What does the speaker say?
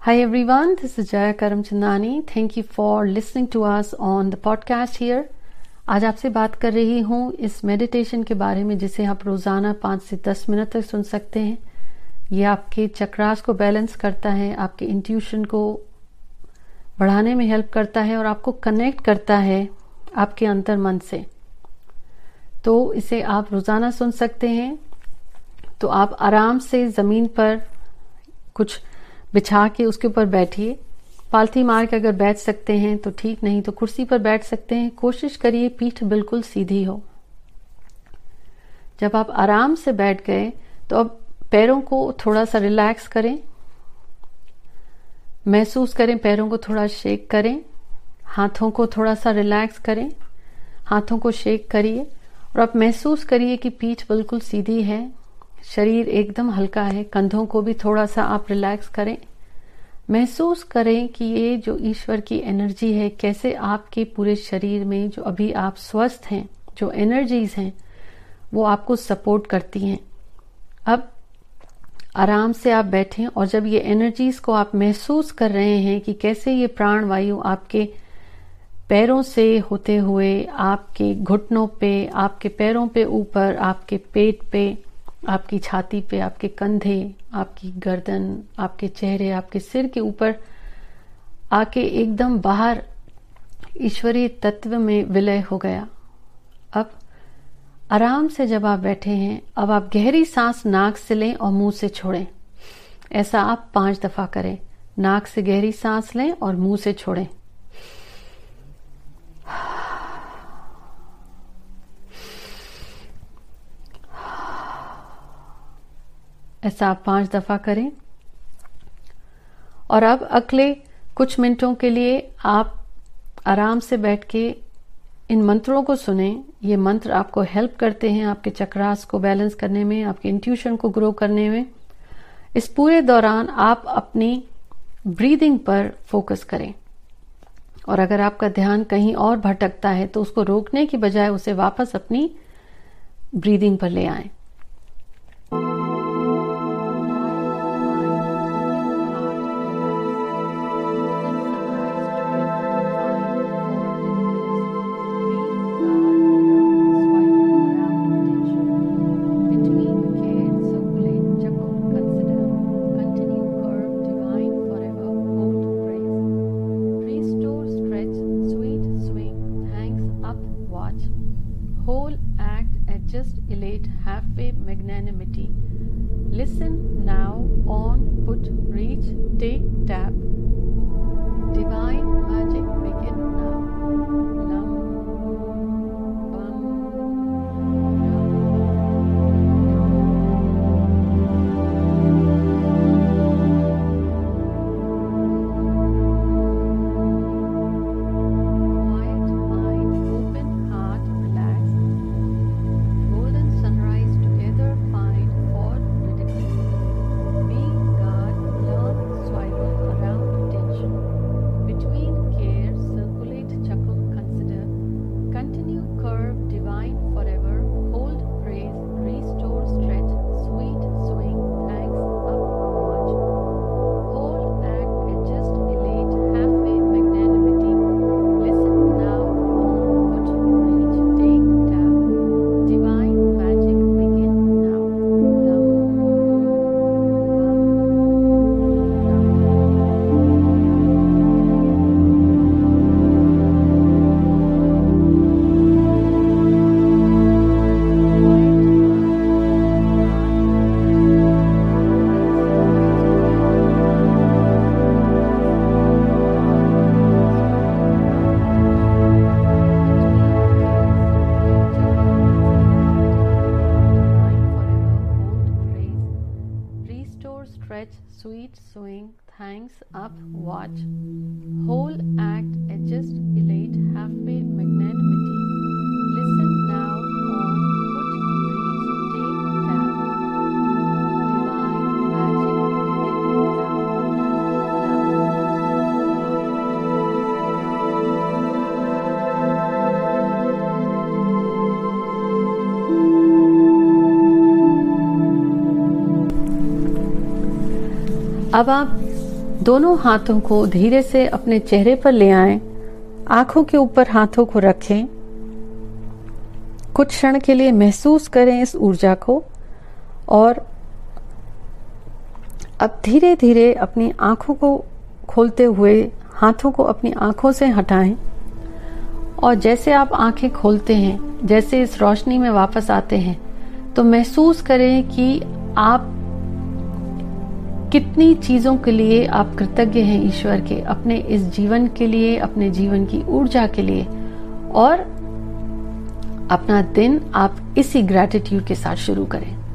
Hi everyone, this is Jaya Karamchandani. Thank you for listening to us on the podcast here. आज आपसे बात कर रही हूँ इस मेडिटेशन के बारे में जिसे आप रोज़ाना पाँच से दस मिनट तक सुन सकते हैं ये आपके चक्रास को बैलेंस करता है आपके इंट्यूशन को बढ़ाने में हेल्प करता है और आपको कनेक्ट करता है आपके अंतर मन से तो इसे आप रोज़ाना सुन सकते हैं तो आप आराम से ज़मीन पर कुछ बिछा के उसके ऊपर बैठिए। पालथी मार के अगर बैठ सकते हैं तो ठीक, नहीं तो कुर्सी पर बैठ सकते हैं। कोशिश करिए, पीठ बिल्कुल सीधी हो। जब आप आराम से बैठ गए तो अब पैरों को थोड़ा सा रिलैक्स करें। महसूस करें, पैरों को थोड़ा शेक करें। हाथों को थोड़ा सा रिलैक्स करें। हाथों को शेक करिए। और आप महसूस करिए कि पीठ बिल्कुल सीधी है। शरीर एकदम हल्का है, कंधों को भी थोड़ा सा आप रिलैक्स करें। महसूस करें कि ये जो ईश्वर की एनर्जी है, कैसे आपके पूरे शरीर में जो अभी आप स्वस्थ हैं, जो एनर्जीज हैं, वो आपको सपोर्ट करती हैं। अब आराम से आप बैठें और जब ये एनर्जीज को आप महसूस कर रहे हैं कि कैसे ये प्राण वायु आपके पैरों से होते हुए, आपके घुटनों पे, आपके पैरों पे ऊपर, आपके पेट पे आपकी छाती पे, आपके कंधे, आपकी गर्दन, आपके चेहरे, आपके सिर के ऊपर आके एकदम बाहर ईश्वरीय तत्व में विलय हो गया। अब आराम से जब आप बैठे हैं, अब आप गहरी सांस नाक से लें और मुँह से छोड़ें। ऐसा आप पाँच दफ़ा करें। नाक से गहरी सांस लें और मुँह से छोड़ें। ऐसा आप पाँच दफ़ा करें। और अब अगले कुछ मिनटों के लिए आप आराम से बैठ के इन मंत्रों को सुने। ये मंत्र आपको हेल्प करते हैं आपके चक्रास को बैलेंस करने में, आपके इंट्यूशन को ग्रो करने में। इस पूरे दौरान आप अपनी ब्रीदिंग पर फोकस करें। और अगर आपका ध्यान कहीं और भटकता है तो उसको रोकने की बजाय उसे वापस अपनी ब्रीदिंग पर ले आएँ। whole act at just elate halfway magnanimity. Listen now, on, put, reach, take, tap, Stretch, sweet swing, thanks, up, watch. Whole act, adjust, elate, halfway. Listen अब आप दोनों हाथों को धीरे से अपने चेहरे पर ले आए। आँखों के ऊपर हाथों को रखें। कुछ क्षण के लिए महसूस करें इस ऊर्जा को और अब धीरे धीरे अपनी आँखों को खोलते हुए हाथों को अपनी आँखों से हटाएँ। और जैसे आप आँखें खोलते हैं, जैसे इस रोशनी में वापस आते हैं तो महसूस करें कि आप कितनी चीज़ों के लिए आप कृतज्ञ हैं ईश्वर के, अपने इस जीवन के लिए, अपने जीवन की ऊर्जा के लिए? और अपना दिन आप इसी ग्रेटिट्यूड के साथ शुरू करें।